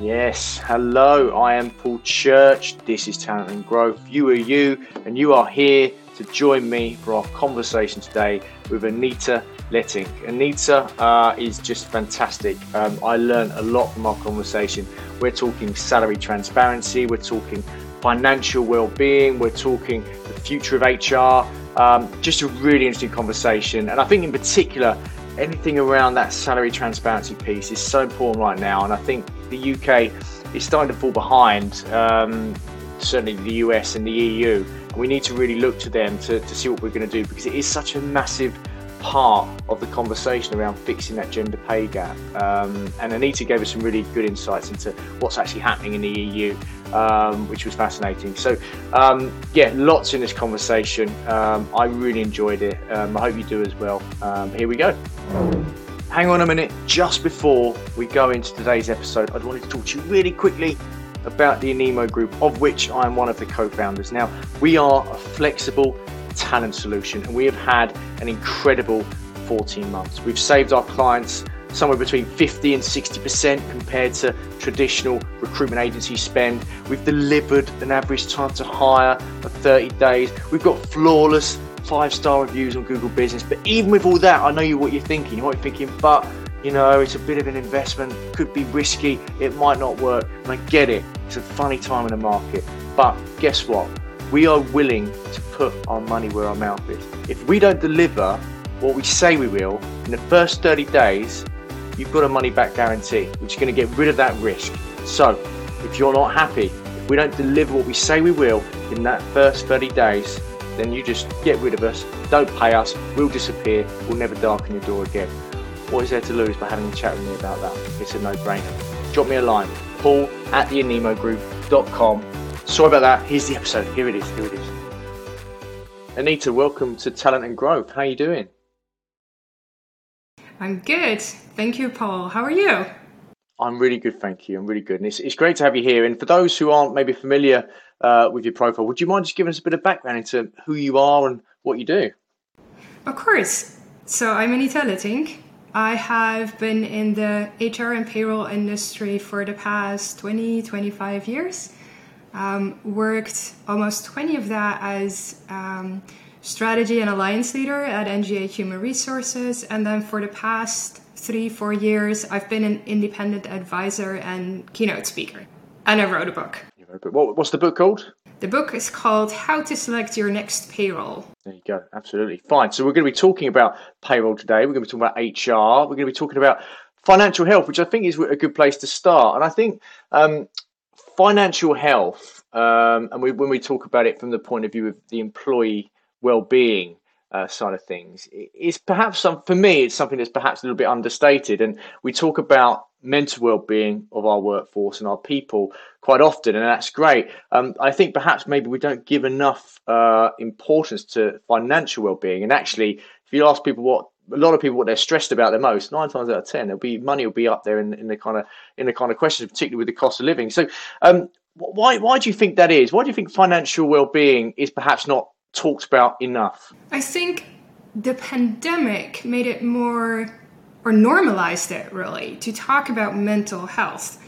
Yes, hello, I am Paul Church. This is Talent and Growth. You are you, and you are here to join me for our conversation today with Anita Lettink. Anita uh, is just fantastic. Um, I learned a lot from our conversation. We're talking salary transparency, we're talking financial well-being, we're talking the future of HR. Um, just a really interesting conversation, and I think in particular anything around that salary transparency piece is so important right now. And I think the UK is starting to fall behind, um, certainly the US and the EU. We need to really look to them to, to see what we're going to do because it is such a massive part of the conversation around fixing that gender pay gap. Um, and Anita gave us some really good insights into what's actually happening in the EU, um, which was fascinating. So, um, yeah, lots in this conversation. Um, I really enjoyed it. Um, I hope you do as well. Um, here we go. Hang on a minute, just before we go into today's episode, I'd wanted to talk to you really quickly about the Anemo Group, of which I am one of the co founders. Now, we are a flexible talent solution, and we have had an incredible 14 months. We've saved our clients somewhere between 50 and 60% compared to traditional recruitment agency spend. We've delivered an average time to hire of 30 days. We've got flawless five star reviews on Google Business. But even with all that, I know you what you're thinking. You might be thinking, but you know, it's a bit of an investment, could be risky, it might not work. And I get it, it's a funny time in the market. But guess what? We are willing to put our money where our mouth is. If we don't deliver what we say we will in the first 30 days, you've got a money back guarantee, which is going to get rid of that risk. So, if you're not happy, if we don't deliver what we say we will in that first 30 days, then you just get rid of us, don't pay us, we'll disappear, we'll never darken your door again. What is there to lose by having a chat with me about that? It's a no brainer. Drop me a line, paul at theanemogroup.com. Sorry about that. Here's the episode. Here it is. Here it is. Anita, welcome to Talent and Growth. How are you doing? I'm good. Thank you, Paul. How are you? I'm really good, thank you. I'm really good. And it's, it's great to have you here. And for those who aren't maybe familiar uh, with your profile, would you mind just giving us a bit of background into who you are and what you do? Of course. So I'm Anita Lettink. I have been in the HR and payroll industry for the past 20, 25 years. Um, worked almost 20 of that as um, strategy and alliance leader at NGA Human Resources. And then for the past three, four years, I've been an independent advisor and keynote speaker. And I wrote a book. Wrote. What, what's the book called? The book is called How to Select Your Next Payroll. There you go. Absolutely. Fine. So we're going to be talking about payroll today. We're going to be talking about HR. We're going to be talking about financial health, which I think is a good place to start. And I think um, financial health, um, and we, when we talk about it from the point of view of the employee well-being, uh, side of things. Is perhaps some for me it's something that's perhaps a little bit understated and we talk about mental well-being of our workforce and our people quite often and that's great. Um, i think perhaps maybe we don't give enough uh, importance to financial well-being and actually if you ask people what a lot of people what they're stressed about the most nine times out of ten there'll be money will be up there in, in the kind of in the kind of questions particularly with the cost of living. So um, why why do you think that is? Why do you think financial well-being is perhaps not talked about enough? I think the pandemic made it more, or normalized it really, to talk about mental health.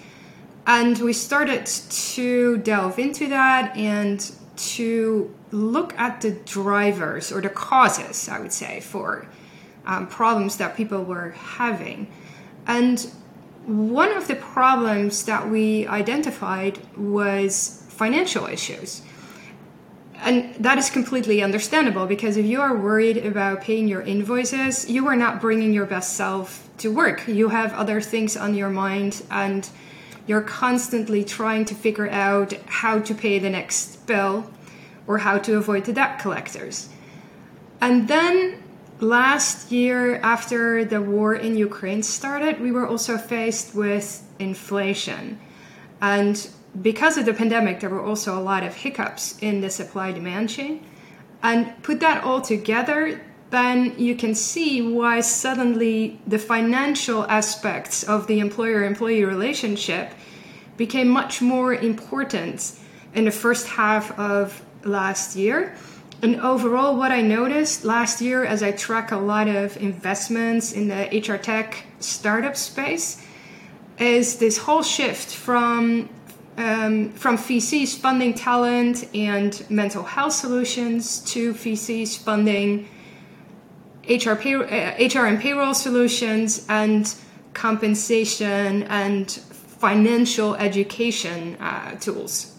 And we started to delve into that and to look at the drivers or the causes, I would say, for um, problems that people were having. And one of the problems that we identified was financial issues and that is completely understandable because if you are worried about paying your invoices, you are not bringing your best self to work. You have other things on your mind and you're constantly trying to figure out how to pay the next bill or how to avoid the debt collectors. And then last year, after the war in Ukraine started, we were also faced with inflation. And because of the pandemic, there were also a lot of hiccups in the supply demand chain. And put that all together, then you can see why suddenly the financial aspects of the employer employee relationship became much more important in the first half of last year. And overall, what I noticed last year as I track a lot of investments in the HR tech startup space is this whole shift from um, from VCs funding talent and mental health solutions to VCs funding HR, pay, uh, HR and payroll solutions and compensation and financial education uh, tools.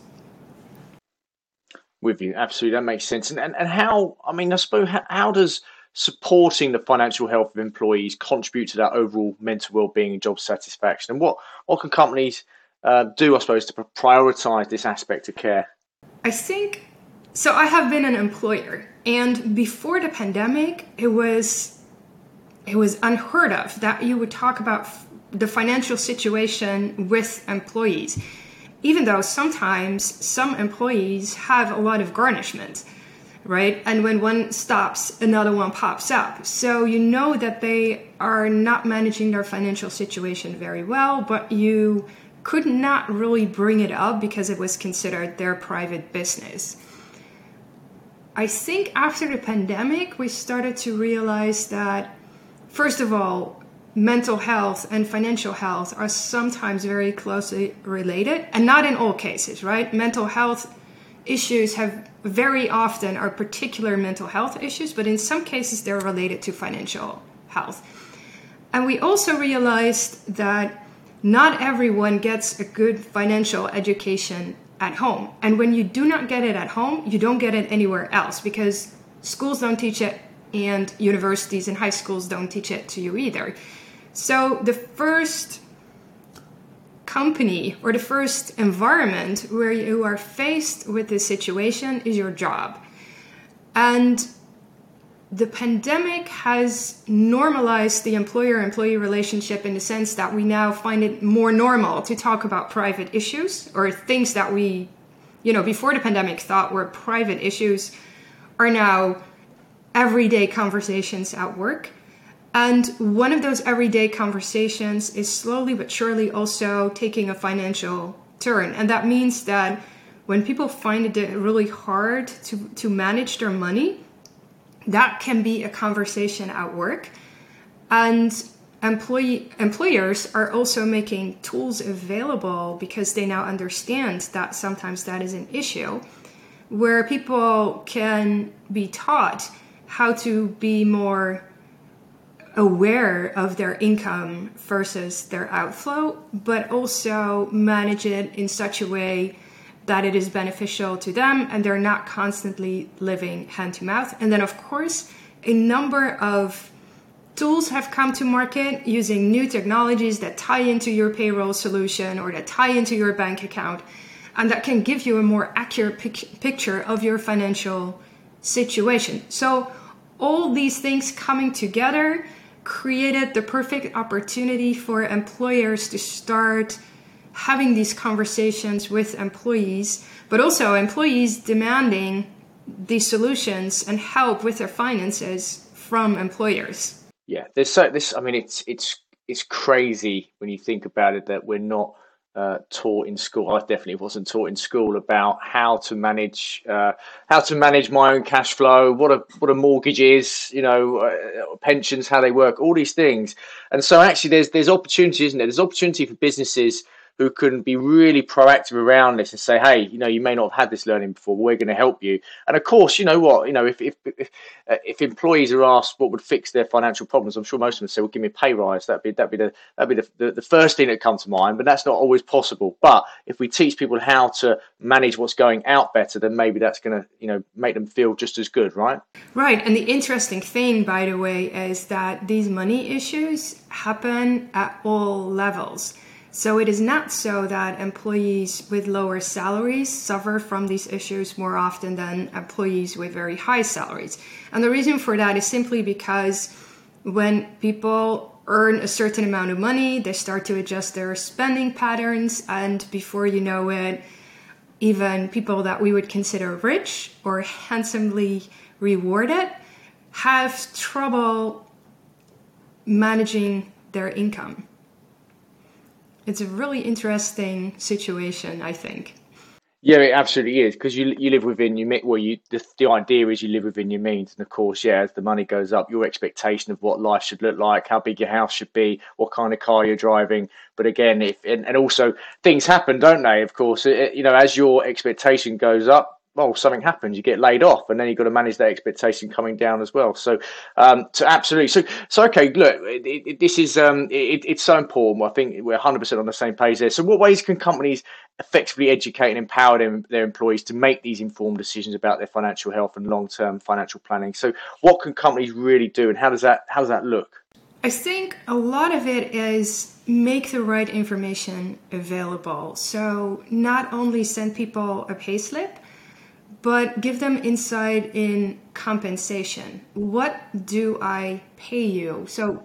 With you, absolutely, that makes sense. And, and and how? I mean, I suppose how, how does supporting the financial health of employees contribute to that overall mental well-being and job satisfaction? And what what can companies uh, do, I suppose, to prioritize this aspect of care? I think so. I have been an employer, and before the pandemic, it was it was unheard of that you would talk about the financial situation with employees, even though sometimes some employees have a lot of garnishment right? And when one stops, another one pops up. So you know that they are not managing their financial situation very well, but you could not really bring it up because it was considered their private business. I think after the pandemic, we started to realize that, first of all, mental health and financial health are sometimes very closely related, and not in all cases, right? Mental health issues have very often are particular mental health issues, but in some cases they're related to financial health. And we also realized that not everyone gets a good financial education at home. And when you do not get it at home, you don't get it anywhere else because schools don't teach it and universities and high schools don't teach it to you either. So the first company or the first environment where you are faced with this situation is your job. And the pandemic has normalized the employer employee relationship in the sense that we now find it more normal to talk about private issues or things that we, you know, before the pandemic thought were private issues are now everyday conversations at work. And one of those everyday conversations is slowly but surely also taking a financial turn. And that means that when people find it really hard to, to manage their money, that can be a conversation at work. And employee employers are also making tools available because they now understand that sometimes that is an issue where people can be taught how to be more aware of their income versus their outflow, but also manage it in such a way that it is beneficial to them and they're not constantly living hand to mouth. And then, of course, a number of tools have come to market using new technologies that tie into your payroll solution or that tie into your bank account and that can give you a more accurate pic- picture of your financial situation. So, all these things coming together created the perfect opportunity for employers to start having these conversations with employees, but also employees demanding these solutions and help with their finances from employers. Yeah, there's so this. I mean, it's it's it's crazy when you think about it that we're not uh, taught in school. I definitely wasn't taught in school about how to manage uh, how to manage my own cash flow, what a what a mortgage is, you know, uh, pensions, how they work, all these things. And so actually, there's there's opportunity, isn't there? There's opportunity for businesses who can be really proactive around this and say, hey, you know, you may not have had this learning before, we're going to help you. And of course, you know what, you know, if if if, uh, if employees are asked what would fix their financial problems, I'm sure most of them say, well, give me a pay rise. That'd be that'd be the that'd be the, the, the first thing that comes to mind. But that's not always possible. But if we teach people how to manage what's going out better, then maybe that's going to you know make them feel just as good, right? Right. And the interesting thing, by the way, is that these money issues happen at all levels. So it is not so that employees with lower salaries suffer from these issues more often than employees with very high salaries. And the reason for that is simply because when people earn a certain amount of money, they start to adjust their spending patterns, and before you know it, even people that we would consider rich or handsomely rewarded have trouble managing their income it's a really interesting situation, I think. Yeah, it absolutely is because you you live within your well, you the, the idea is you live within your means, and of course, yeah, as the money goes up, your expectation of what life should look like, how big your house should be, what kind of car you're driving. But again, if and, and also things happen, don't they? Of course, it, you know, as your expectation goes up, well, something happens, you get laid off, and then you've got to manage that expectation coming down as well. So, um, so absolutely. So, so okay. Look, it, it, this is um, it, it's so important. I think we're 100 percent on the same page there. So, what ways can companies effectively educate and empower them, their employees to make these informed decisions about their financial health and long-term financial planning? So, what can companies really do, and how does that how does that look? I think a lot of it is make the right information available. So, not only send people a payslip but give them insight in compensation. What do I pay you? So,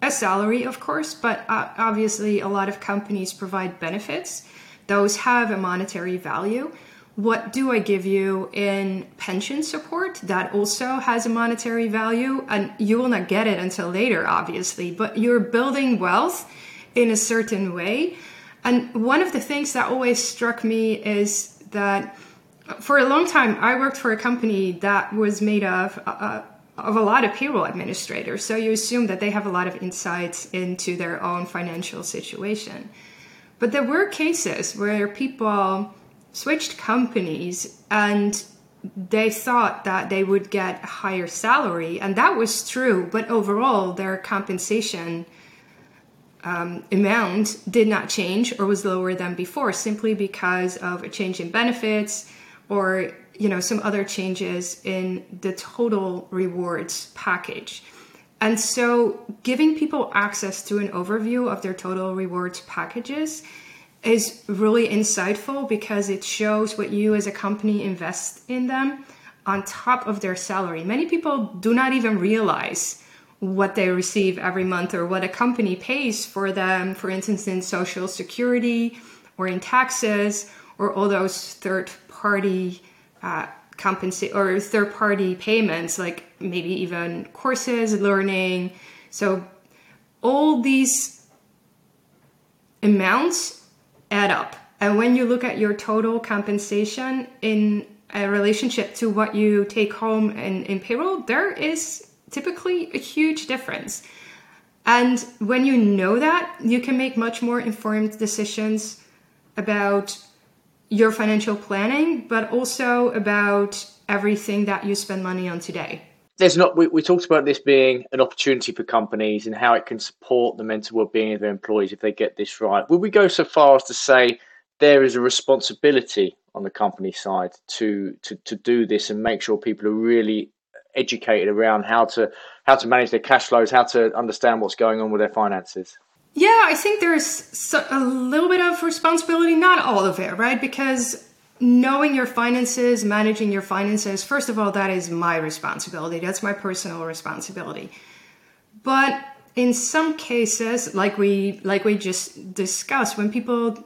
a salary, of course, but uh, obviously, a lot of companies provide benefits. Those have a monetary value. What do I give you in pension support? That also has a monetary value, and you will not get it until later, obviously, but you're building wealth in a certain way. And one of the things that always struck me is that for a long time, I worked for a company that was made of uh, of a lot of payroll administrators. So you assume that they have a lot of insights into their own financial situation. But there were cases where people switched companies and they thought that they would get a higher salary, and that was true. But overall, their compensation um, amount did not change or was lower than before, simply because of a change in benefits or you know some other changes in the total rewards package and so giving people access to an overview of their total rewards packages is really insightful because it shows what you as a company invest in them on top of their salary. Many people do not even realize what they receive every month or what a company pays for them, for instance, in social security or in taxes or all those third party uh, compensate or third party payments, like maybe even courses, learning. So all these amounts add up. And when you look at your total compensation in a relationship to what you take home in, in payroll, there is typically a huge difference. And when you know that, you can make much more informed decisions about your financial planning, but also about everything that you spend money on today. There's not. We, we talked about this being an opportunity for companies and how it can support the mental well-being of their employees if they get this right. Would we go so far as to say there is a responsibility on the company side to to to do this and make sure people are really educated around how to how to manage their cash flows, how to understand what's going on with their finances? Yeah, I think there's a little bit of responsibility, not all of it, right? Because knowing your finances, managing your finances, first of all, that is my responsibility. That's my personal responsibility. But in some cases, like we like we just discussed, when people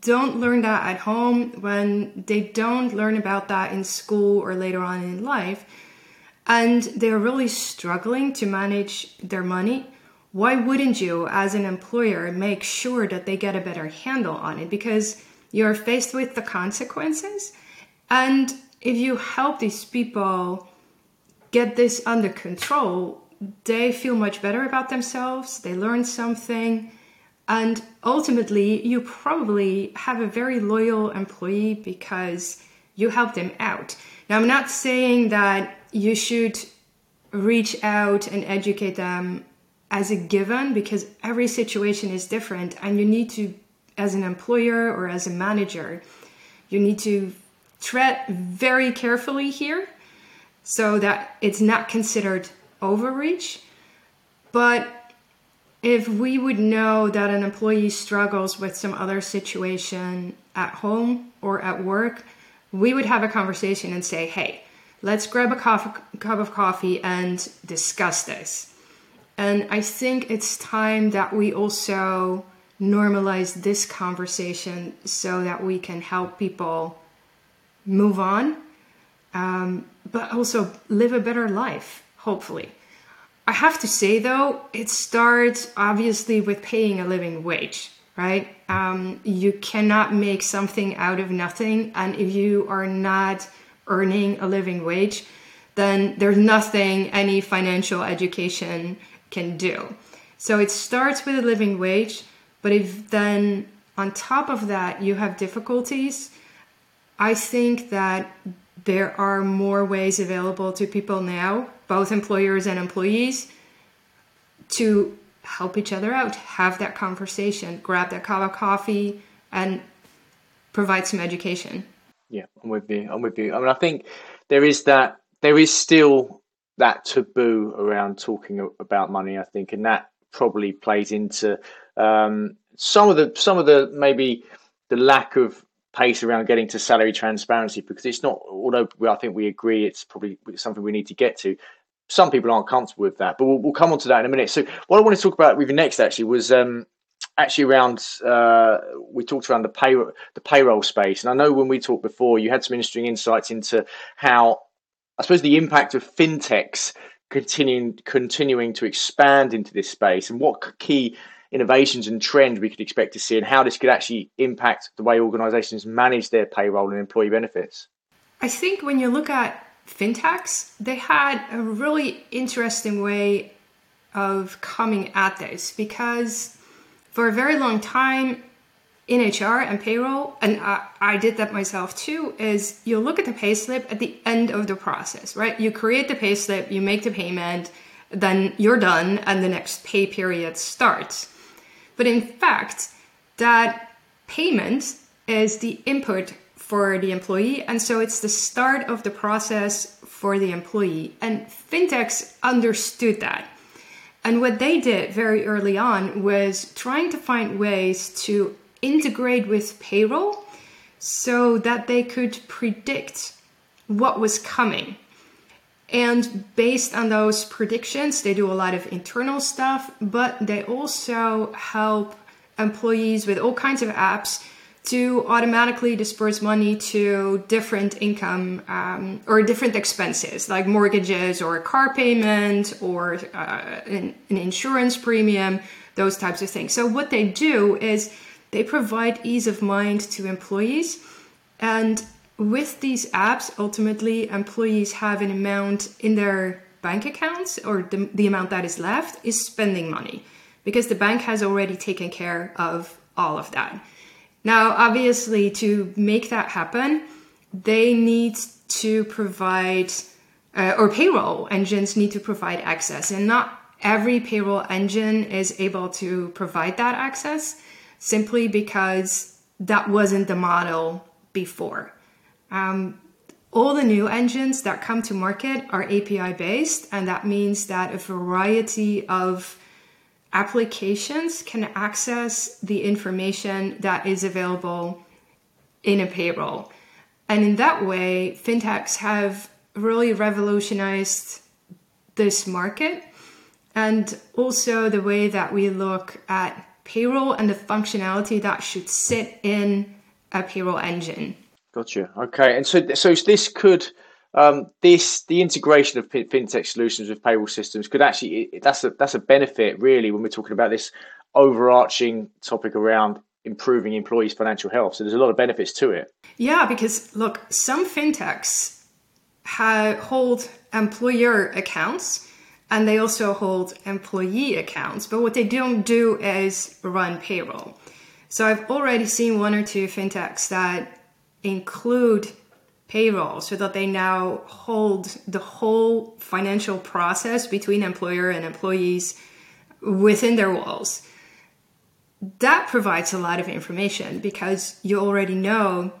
don't learn that at home, when they don't learn about that in school or later on in life, and they're really struggling to manage their money, why wouldn't you, as an employer, make sure that they get a better handle on it? Because you're faced with the consequences. And if you help these people get this under control, they feel much better about themselves, they learn something, and ultimately, you probably have a very loyal employee because you help them out. Now, I'm not saying that you should reach out and educate them as a given because every situation is different and you need to as an employer or as a manager you need to tread very carefully here so that it's not considered overreach. But if we would know that an employee struggles with some other situation at home or at work we would have a conversation and say hey let's grab a cup of coffee and discuss this and I think it's time that we also normalize this conversation so that we can help people move on, um, but also live a better life, hopefully. I have to say though, it starts obviously with paying a living wage. right? Um, you cannot make something out of nothing. And if you are not earning a living wage, then there's nothing any financial education can do. So it starts with a living wage, but if then on top of that you have difficulties, I think that there are more ways available to people now, both employers and employees, to help each other out, have that conversation, grab that cup of coffee, and provide some education. Yeah, I'm with you. I'm with you. I mean, I think there is that. There is still that taboo around talking about money. I think, and that probably plays into um, some of the some of the maybe the lack of pace around getting to salary transparency because it's not. Although I think we agree, it's probably something we need to get to some people aren't comfortable with that, but we'll, we'll come on to that in a minute. So what I want to talk about with you next actually was um, actually around uh, we talked around the pay the payroll space, and I know when we talked before, you had some interesting insights into how I suppose the impact of fintechs continuing continuing to expand into this space, and what key innovations and trends we could expect to see, and how this could actually impact the way organisations manage their payroll and employee benefits. I think when you look at fintechs, they had a really interesting way of coming at this because for a very long time in HR and payroll, and I, I did that myself too, is you look at the payslip at the end of the process, right? You create the payslip, you make the payment, then you're done, and the next pay period starts. But in fact, that payment is the input for the employee. And so it's the start of the process for the employee. And fintechs understood that. And what they did very early on was trying to find ways to integrate with payroll so that they could predict what was coming. And based on those predictions, they do a lot of internal stuff, but they also help employees with all kinds of apps to automatically disperse money to different income um, or different expenses like mortgages or a car payment or uh, an, an insurance premium, those types of things. So, what they do is they provide ease of mind to employees. And with these apps, ultimately, employees have an amount in their bank accounts or the, the amount that is left is spending money because the bank has already taken care of all of that. Now, obviously, to make that happen, they need to provide, uh, or payroll engines need to provide access, and not every payroll engine is able to provide that access simply because that wasn't the model before. Um, all the new engines that come to market are API based, and that means that a variety of applications can access the information that is available in a payroll. And in that way, fintechs have really revolutionized this market and also the way that we look at payroll and the functionality that should sit in a payroll engine. Gotcha. Okay. And so, so this could um, this the integration of fintech solutions with payroll systems could actually that's a that's a benefit really when we're talking about this overarching topic around improving employees' financial health. So there's a lot of benefits to it. Yeah, because look, some fintechs have, hold employer accounts and they also hold employee accounts, but what they don't do is run payroll. So I've already seen one or two fintechs that include payroll so that they now hold the whole financial process between employer and employees within their walls. That provides a lot of information because you already know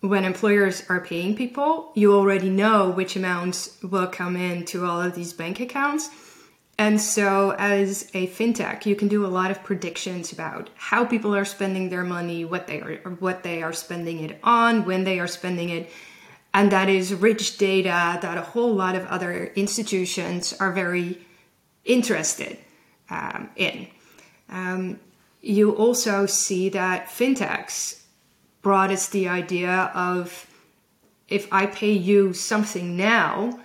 when employers are paying people, you already know which amounts will come in to all of these bank accounts. And so, as a fintech, you can do a lot of predictions about how people are spending their money, what they are, what they are spending it on, when they are spending it, and that is rich data that a whole lot of other institutions are very interested um, in. Um, you also see that fintechs brought us the idea of if I pay you something now,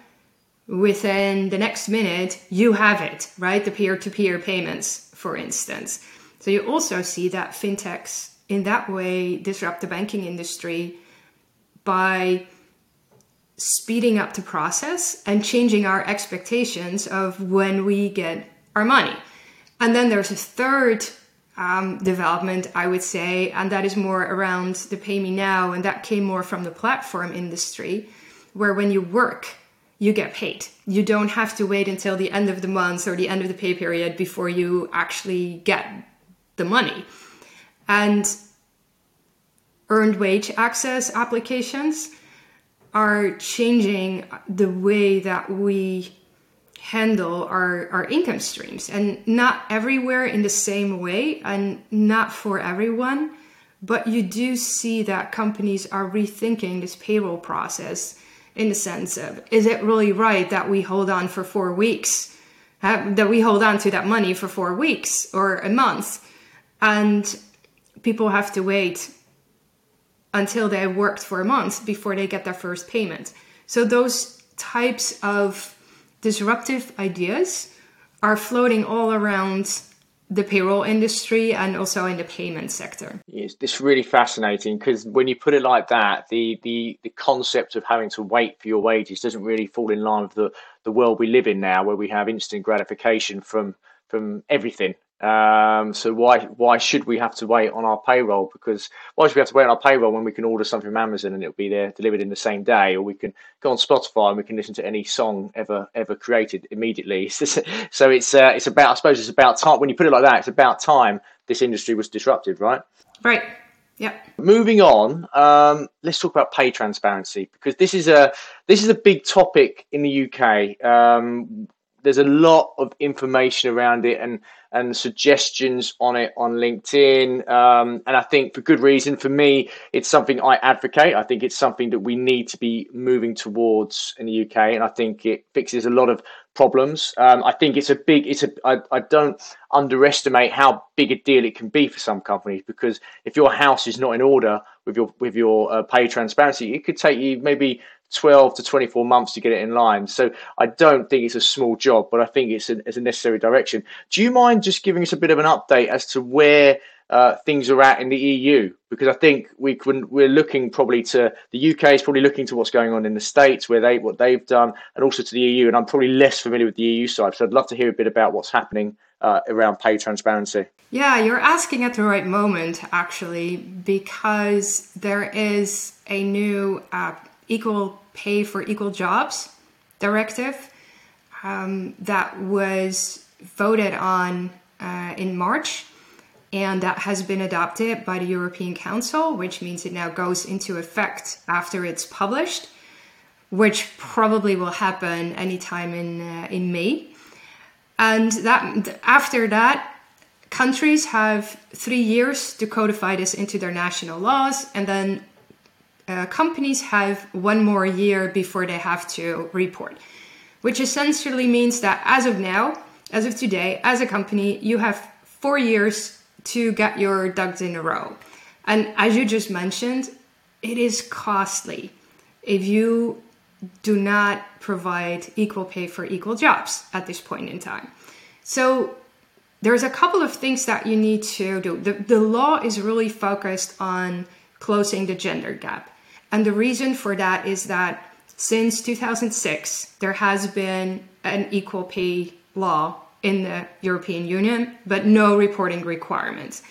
within the next minute, you have it, right? The peer to peer payments, for instance. So you also see that fintechs in that way disrupt the banking industry by speeding up the process and changing our expectations of when we get our money. And then there's a third um, development, I would say, and that is more around the pay me now, and that came more from the platform industry, where when you work, you get paid. You don't have to wait until the end of the month or the end of the pay period before you actually get the money. And earned wage access applications are changing the way that we handle our, our income streams. And not everywhere in the same way and not for everyone but you do see that companies are rethinking this payroll process in the sense of is it really right that we hold on for four weeks? Uh, that we hold on to that money for four weeks or a month? And people have to wait until they worked for a month before they get their first payment. So those types of disruptive ideas are floating all around the payroll industry and also in the payment sector. It's, it's really fascinating because when you put it like that, the, the, the concept of having to wait for your wages doesn't really fall in line with the, the world we live in now, where we have instant gratification from from everything. Um, so why why should we have to wait on our payroll? Because why should we have to wait on our payroll when we can order something from Amazon and it'll be there delivered in the same day, or we can go on Spotify and we can listen to any song ever ever created immediately. so it's uh, it's about I suppose it's about time when you put it like that. It's about time this industry was disrupted, right? Right. Yeah. Moving on, um, let's talk about pay transparency because this is a this is a big topic in the UK. Um, there's a lot of information around it and and suggestions on it on LinkedIn. Um, and I think for good reason. For me, it's something I advocate. I think it's something that we need to be moving towards in the UK, and I think it fixes a lot of problems. Um, I think it's a big. It's a. I, I don't underestimate how big a deal it can be for some companies because if your house is not in order with your with your uh, pay transparency, it could take you maybe 12 to 24 months to get it in line. So I don't think it's a small job, but I think it's a, it's a necessary direction. Do you mind just giving us a bit of an update as to where uh, things are at in the EU? Because I think we can, we're looking probably to the UK is probably looking to what's going on in the States, where they what they've done, and also to the EU. And I'm probably less familiar with the EU side, so I'd love to hear a bit about what's happening uh, around pay transparency. Yeah, you're asking at the right moment, actually, because there is a new uh, equal pay for equal jobs directive um, that was voted on uh, in March and that has been adopted by the European Council, which means it now goes into effect after it's published, which probably will happen anytime in uh, in May. And that after that, countries have three years to codify this into their national laws, and then uh, companies have one more year before they have to report, which essentially means that as of now, as of today, as a company, you have four years to get your ducks in a row. And as you just mentioned, it is costly if you do not provide equal pay for equal jobs at this point in time. So there's a couple of things that you need to do. The, the law is really focused on closing the gender gap. And the reason for that is that since 2006, there has been an equal pay law in the European Union, but no reporting requirements.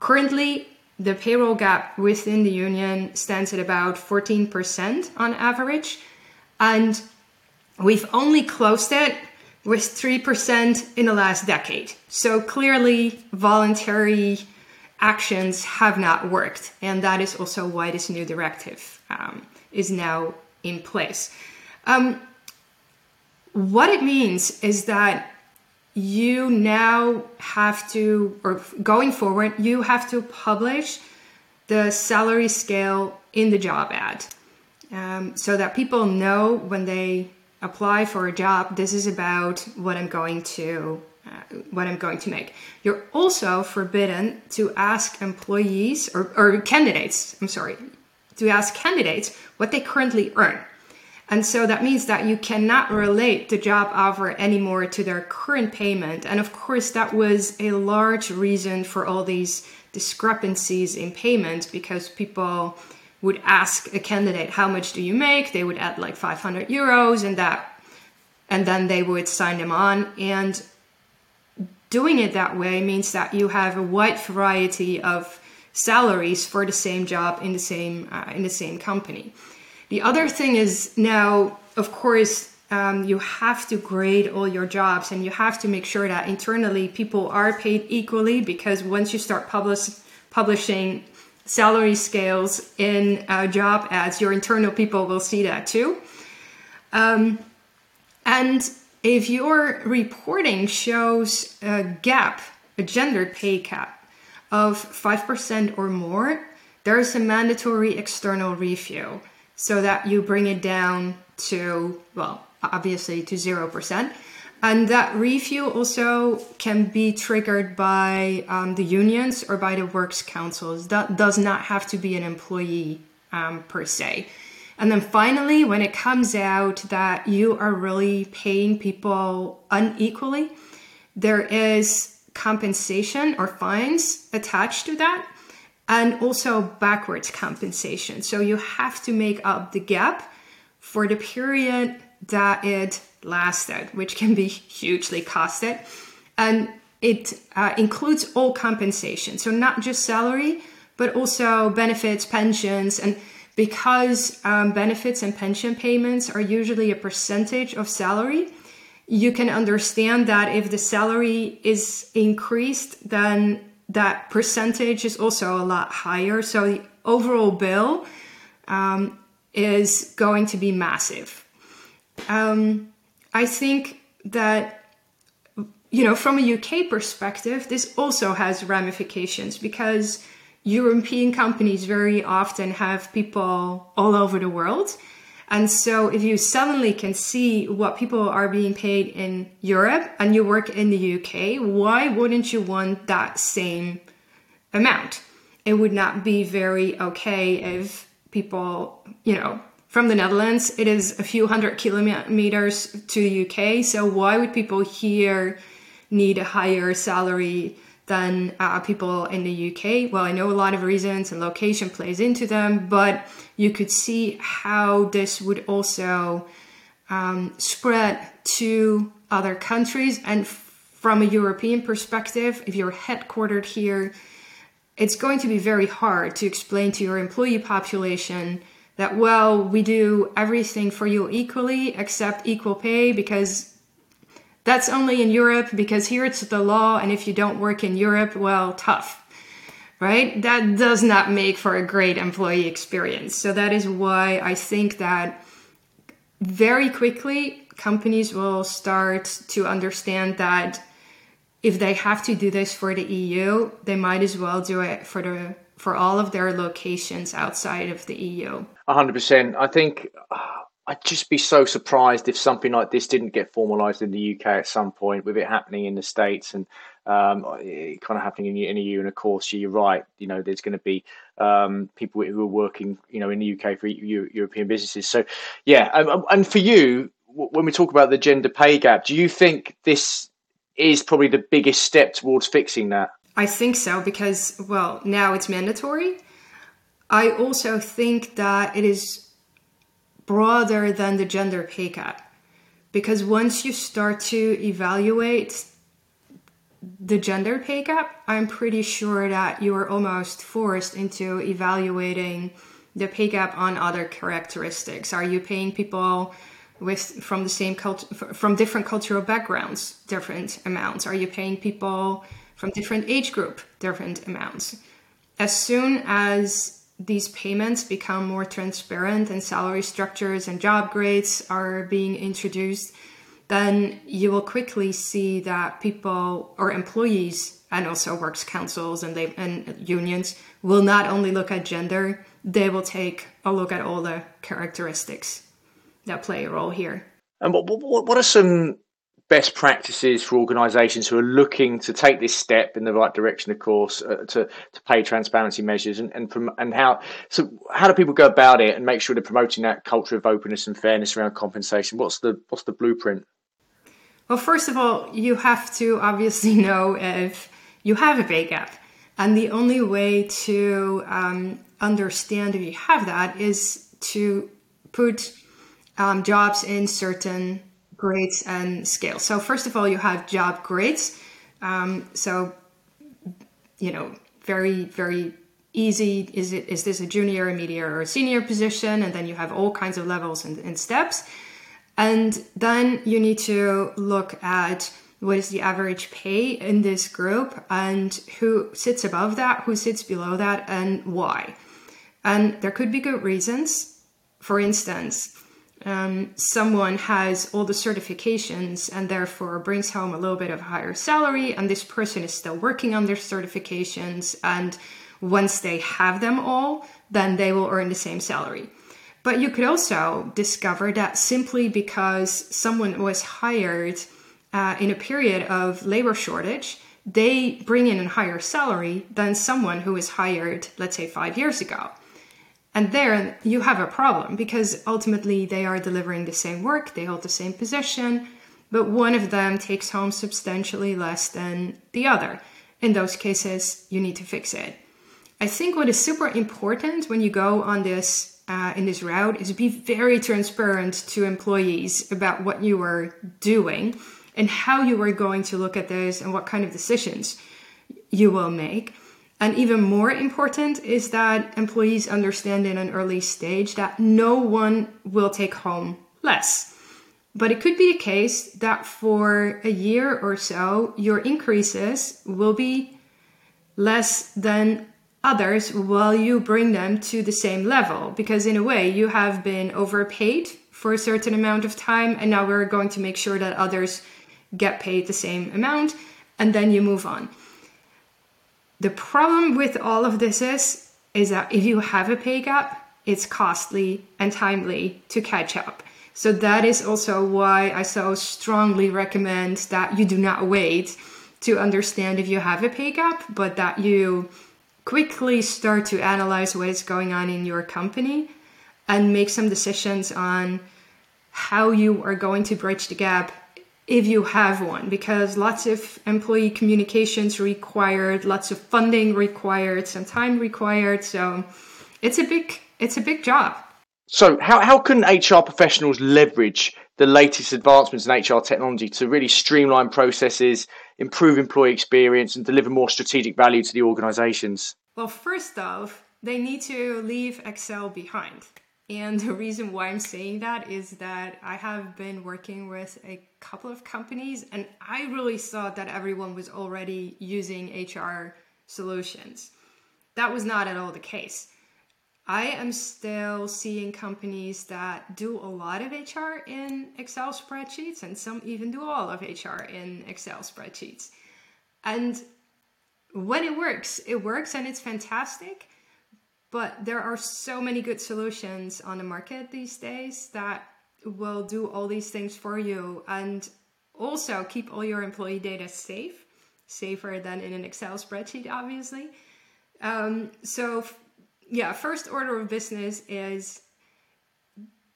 Currently, the payroll gap within the Union stands at about 14% on average, and we've only closed it with 3% in the last decade. So clearly, voluntary actions have not worked. And that is also why this new directive um, is now in place. Um, what it means is that you now have to, or going forward, you have to publish the salary scale in the job ad um, so that people know when they apply for a job, this is about what I'm going to uh, what I'm going to make. You're also forbidden to ask employees or, or candidates, I'm sorry, to ask candidates what they currently earn. And so that means that you cannot relate the job offer anymore to their current payment. And of course, that was a large reason for all these discrepancies in payments because people would ask a candidate, How much do you make? They would add like 500 euros and that, and then they would sign them on. And doing it that way means that you have a wide variety of salaries for the same job in the same uh, in the same company. The other thing is now, of course, um, you have to grade all your jobs and you have to make sure that internally people are paid equally because once you start publish, publishing salary scales in uh, job ads, your internal people will see that too. Um, and if your reporting shows a gap, a gender pay gap of 5% or more, there's a mandatory external review so that you bring it down to, well, obviously to 0%. And that review also can be triggered by um, the unions or by the works councils. That does not have to be an employee um, per se. And then finally, when it comes out that you are really paying people unequally, there is compensation or fines attached to that and also backwards compensation. So you have to make up the gap for the period that it lasted, which can be hugely costed. And it uh, includes all compensation. So not just salary, but also benefits, pensions, and because um, benefits and pension payments are usually a percentage of salary, you can understand that if the salary is increased, then that percentage is also a lot higher. So the overall bill um, is going to be massive. Um, I think that, you know, from a UK perspective, this also has ramifications because European companies very often have people all over the world. And so if you suddenly can see what people are being paid in Europe and you work in the UK, why wouldn't you want that same amount? It would not be very okay if people, you know, from the Netherlands, it is a few hundred kilometers to the UK. So why would people here need a higher salary than uh, people in the UK. Well, I know a lot of reasons and location plays into them, but you could see how this would also um, spread to other countries. And from a European perspective, if you're headquartered here, it's going to be very hard to explain to your employee population that, well, we do everything for you equally except equal pay because that's only in Europe because here it's the law, and if you don't work in Europe, well, tough. Right? That does not make for a great employee experience. So that is why I think that very quickly companies will start to understand that if they have to do this for the EU, they might as well do it for the for all of their locations outside of the EU. 100%. I think I'd just be so surprised if something like this didn't get formalised in the UK at some point, with it happening in the States and um, kind of happening in, the EU. And of course, you're right. You know, there's going to be um, people who are working, you know, in the UK for European businesses. So, yeah. Um, and for you, when we talk about the gender pay gap, do you think this is probably the biggest step towards fixing that? I think so because, well, now it's mandatory. I also think that it is broader than the gender pay gap. Because once you start to evaluate the gender pay gap, I'm pretty sure that you are almost forced into evaluating the pay gap on other characteristics. Are you paying people with from the same culture from different cultural backgrounds different amounts? Are you paying people from different age group different amounts? As soon as these payments become more transparent and salary structures and job grades are being introduced, then you will quickly see that people or employees and also works councils and, they, and unions will not only look at gender, they will take a look at all the characteristics that play a role here. And what, what, what are some best practices for organisations who are looking to take this step in the right direction, of course, uh, to to pay transparency measures, and and from, and how so how do people go about it and make sure they're promoting that culture of openness and fairness around compensation? What's the what's the blueprint? Well, first of all, you have to obviously know if you have a pay gap, and the only way to um, understand if you have that is to put um, jobs in certain grades and scales. So first of all, you have job grades. Um, so you know, very very easy. Is it is this a junior, a medium, or a senior position? And then you have all kinds of levels and, and steps. And then you need to look at what is the average pay in this group and who sits above that, who sits below that, and why. And there could be good reasons. For instance, um, someone has all the certifications and therefore brings home a little bit of a higher salary, and this person is still working on their certifications. And once they have them all, then they will earn the same salary. But you could also discover that simply because someone was hired uh, in a period of labor shortage, they bring in a higher salary than someone who was hired, let's say, five years ago. And there you have a problem because ultimately they are delivering the same work, they hold the same position, but one of them takes home substantially less than the other. In those cases, you need to fix it. I think what is super important when you go on this uh, in this route is be very transparent to employees about what you are doing and how you are going to look at this and what kind of decisions you will make. And even more important is that employees understand in an early stage that no one will take home less. But it could be the case that for a year or so, your increases will be less than others while you bring them to the same level. Because in a way, you have been overpaid for a certain amount of time, and now we're going to make sure that others get paid the same amount, and then you move on. The problem with all of this is, is that if you have a pay gap, it's costly and timely to catch up. So that is also why I so strongly recommend that you do not wait to understand if you have a pay gap, but that you quickly start to analyze what is going on in your company and make some decisions on how you are going to bridge the gap if you have one, because lots of employee communications required, lots of funding required, some time required. So it's a big it's a big job. So how, how can HR professionals leverage the latest advancements in HR technology to really streamline processes, improve employee experience, and deliver more strategic value to the organizations? Well, first off, they need to leave Excel behind. And the reason why I'm saying that is that I have been working with a couple of companies and I really thought that everyone was already using HR solutions. That was not at all the case. I am still seeing companies that do a lot of HR in Excel spreadsheets and some even do all of HR in Excel spreadsheets. And when it works, it works and it's fantastic. But there are so many good solutions on the market these days that will do all these things for you and also keep all your employee data safe, safer than in an Excel spreadsheet, obviously. Um, so, yeah, first order of business is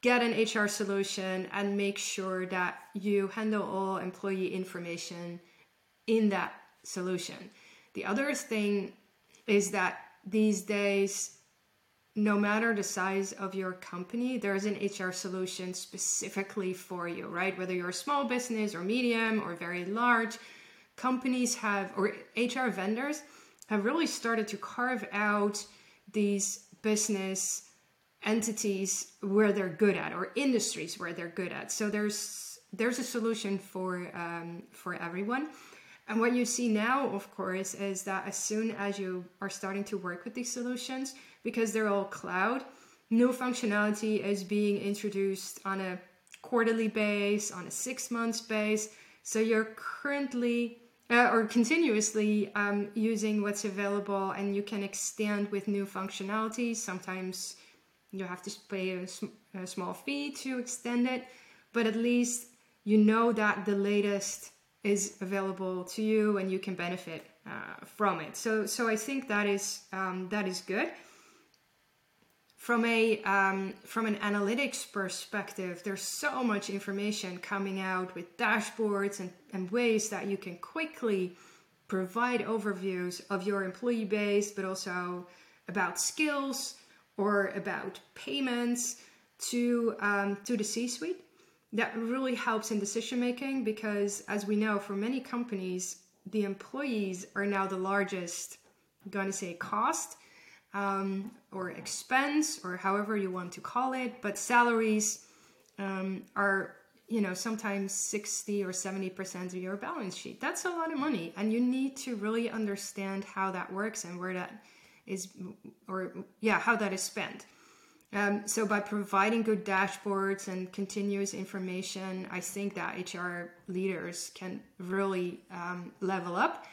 get an HR solution and make sure that you handle all employee information in that solution. The other thing is that these days no matter the size of your company, there's an HR solution specifically for you, right? Whether you're a small business or medium or very large, companies have, or HR vendors have really started to carve out these business entities where they're good at or industries where they're good at. So there's there's a solution for um, for everyone. And what you see now, of course, is that as soon as you are starting to work with these solutions, because they're all cloud. New functionality is being introduced on a quarterly base, on a six months base. So you're currently uh, or continuously um, using what's available, and you can extend with new functionality. Sometimes you have to pay a, sm- a small fee to extend it, but at least you know that the latest is available to you and you can benefit uh, from it. So, so I think that is um, that is good. From a um, from an analytics perspective, there's so much information coming out with dashboards and, and ways that you can quickly provide overviews of your employee base, but also about skills or about payments to um, to the C-suite. That really helps in decision making because, as we know, for many companies, the employees are now the largest, I'm going to say, cost um, or expense or however you want to call it. But salaries um, are you know sometimes 60 or 70 percent of your balance sheet that's a lot of money and you need to really understand how that works and where that is or yeah how that is spent um, so by providing good dashboards and continuous information i think that hr leaders can really um, level up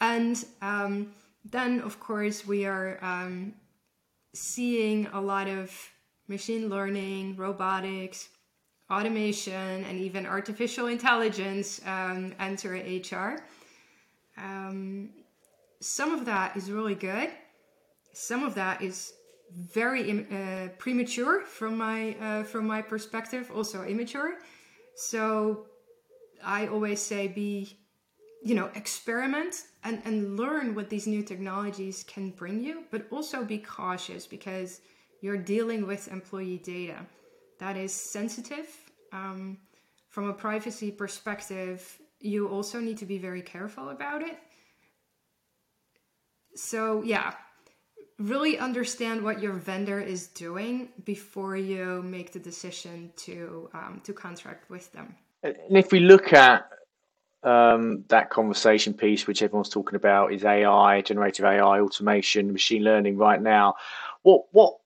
and um, then of course we are um, seeing a lot of machine learning robotics automation and even artificial intelligence um, enter hr um, some of that is really good some of that is very uh, premature from my uh, from my perspective, also immature. So I always say be you know experiment and and learn what these new technologies can bring you, but also be cautious because you're dealing with employee data that is sensitive. Um, from a privacy perspective, you also need to be very careful about it. So yeah, really understand what your vendor is doing before you make the decision to um, to contract with them. And if we look at um, that conversation piece, which everyone's talking about, is AI, generative AI, automation, machine learning right now. What what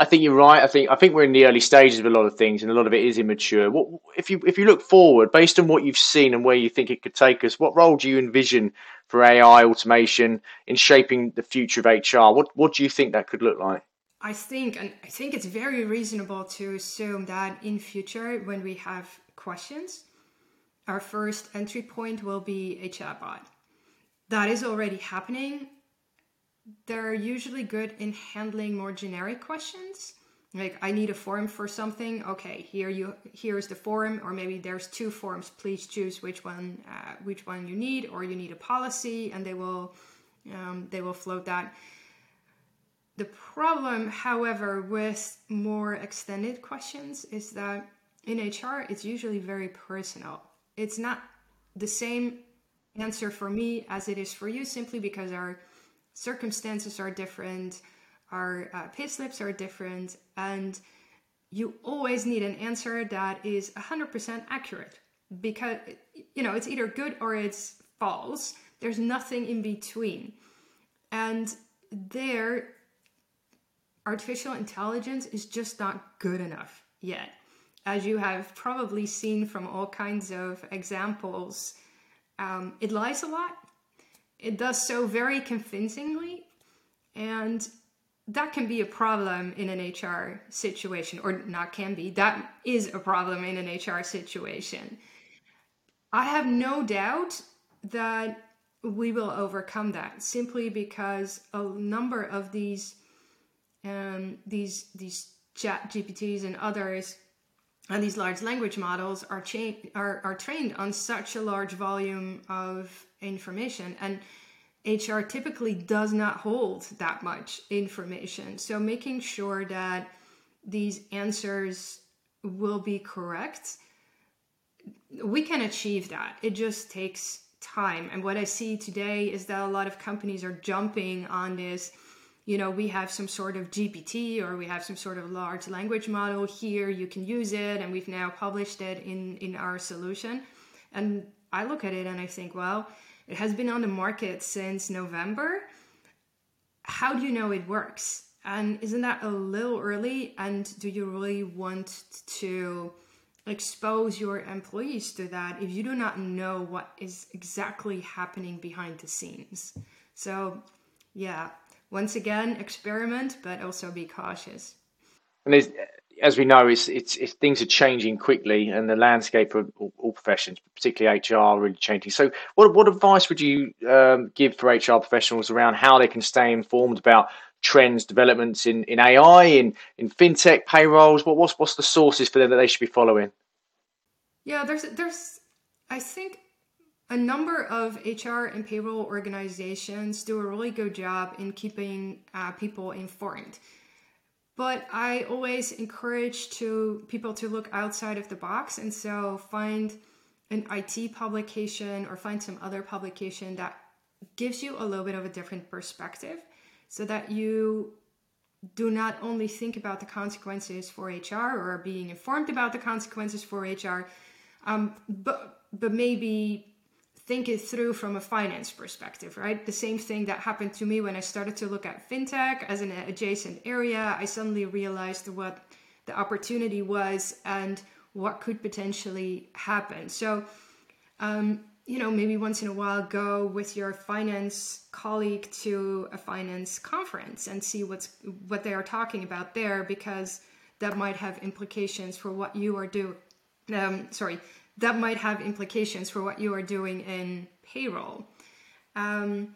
I think you're right. I think I think we're in the early stages of a lot of things, and a lot of it is immature. What if you if you look forward, based on what you've seen and where you think it could take us? What role do you envision for AI automation in shaping the future of HR? What what do you think that could look like? I think, and I think it's very reasonable to assume that in future, when we have questions, our first entry point will be a chatbot. That is already happening. They're usually good in handling more generic questions. Like i need a form for something. Okay here you here's the form or maybe there's two forms. Please choose which one uh, which one you need or you need a policy and they will um, they will float that. The problem however with more extended questions is that in hr it's usually very personal it's not the same answer for me as it is for you simply because our circumstances are different, our uh, pay slips are different, and you always need an answer that is 100% accurate because you know it's either good or it's false. There's nothing in between. And there artificial intelligence is just not good enough yet. As you have probably seen from all kinds of examples, um, it lies a lot it does so very convincingly, and that can be a problem in an HR situation, or not can be, that is a problem in an HR situation. I have no doubt that we will overcome that simply because a number of these um, these these chat GPTs and others and these large language models are, cha- are, are trained on such a large volume of information and HR typically does not hold that much information. So making sure that these answers will be correct, we can achieve that. It just takes time. And what I see today is that a lot of companies are jumping on this. You know, we have some sort of GPT or we have some sort of large language model here, you can use it, and we've now published it in, in our solution. And I look at it and I think, well, it has been on the market since November. How do you know it works? And isn't that a little early? And do you really want to expose your employees to that if you do not know what is exactly happening behind the scenes? So, yeah, once again, experiment, but also be cautious. And as we know, it's, it's, it's, things are changing quickly, and the landscape of all, all professions, particularly HR, are really changing. So, what what advice would you um, give for HR professionals around how they can stay informed about trends, developments in, in AI, in in fintech, payrolls? What what's what's the sources for them that they should be following? Yeah, there's there's I think a number of HR and payroll organizations do a really good job in keeping uh, people informed. But I always encourage to people to look outside of the box and so find an IT publication or find some other publication that gives you a little bit of a different perspective so that you do not only think about the consequences for HR or being informed about the consequences for HR, um, but but maybe think it through from a finance perspective, right? The same thing that happened to me when I started to look at fintech as an adjacent area. I suddenly realized what the opportunity was and what could potentially happen. So, um, you know, maybe once in a while go with your finance colleague to a finance conference and see what's what they are talking about there because that might have implications for what you are doing. Um, sorry, that might have implications for what you are doing in payroll. Um,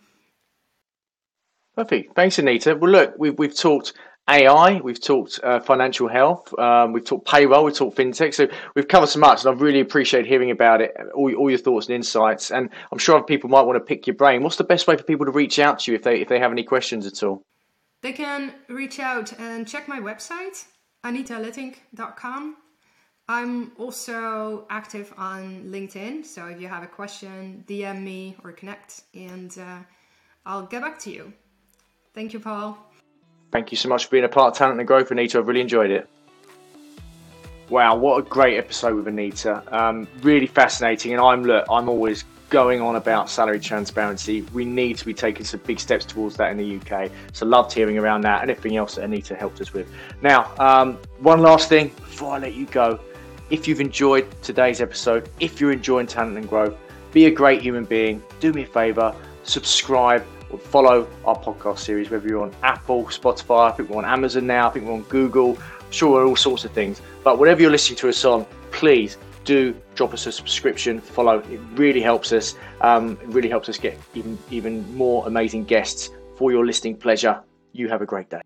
Perfect. Thanks, Anita. Well, look, we've, we've talked AI, we've talked uh, financial health, um, we've talked payroll, we've talked fintech. So we've covered so much, and I really appreciate hearing about it, all, all your thoughts and insights. And I'm sure people might want to pick your brain. What's the best way for people to reach out to you if they if they have any questions at all? They can reach out and check my website, anitalettink.com. I'm also active on LinkedIn, so if you have a question, DM me or connect, and uh, I'll get back to you. Thank you, Paul. Thank you so much for being a part of Talent and Growth, Anita. I've really enjoyed it. Wow, what a great episode with Anita. Um, really fascinating, and I'm look, I'm always going on about salary transparency. We need to be taking some big steps towards that in the UK. So loved hearing around that and everything else that Anita helped us with. Now, um, one last thing before I let you go. If you've enjoyed today's episode, if you're enjoying Talent and Growth, be a great human being. Do me a favor, subscribe or follow our podcast series, whether you're on Apple, Spotify, I think we're on Amazon now, I think we're on Google, I'm sure we're all sorts of things. But whatever you're listening to us on, please do drop us a subscription, follow. It really helps us. Um, it really helps us get even even more amazing guests for your listening pleasure. You have a great day.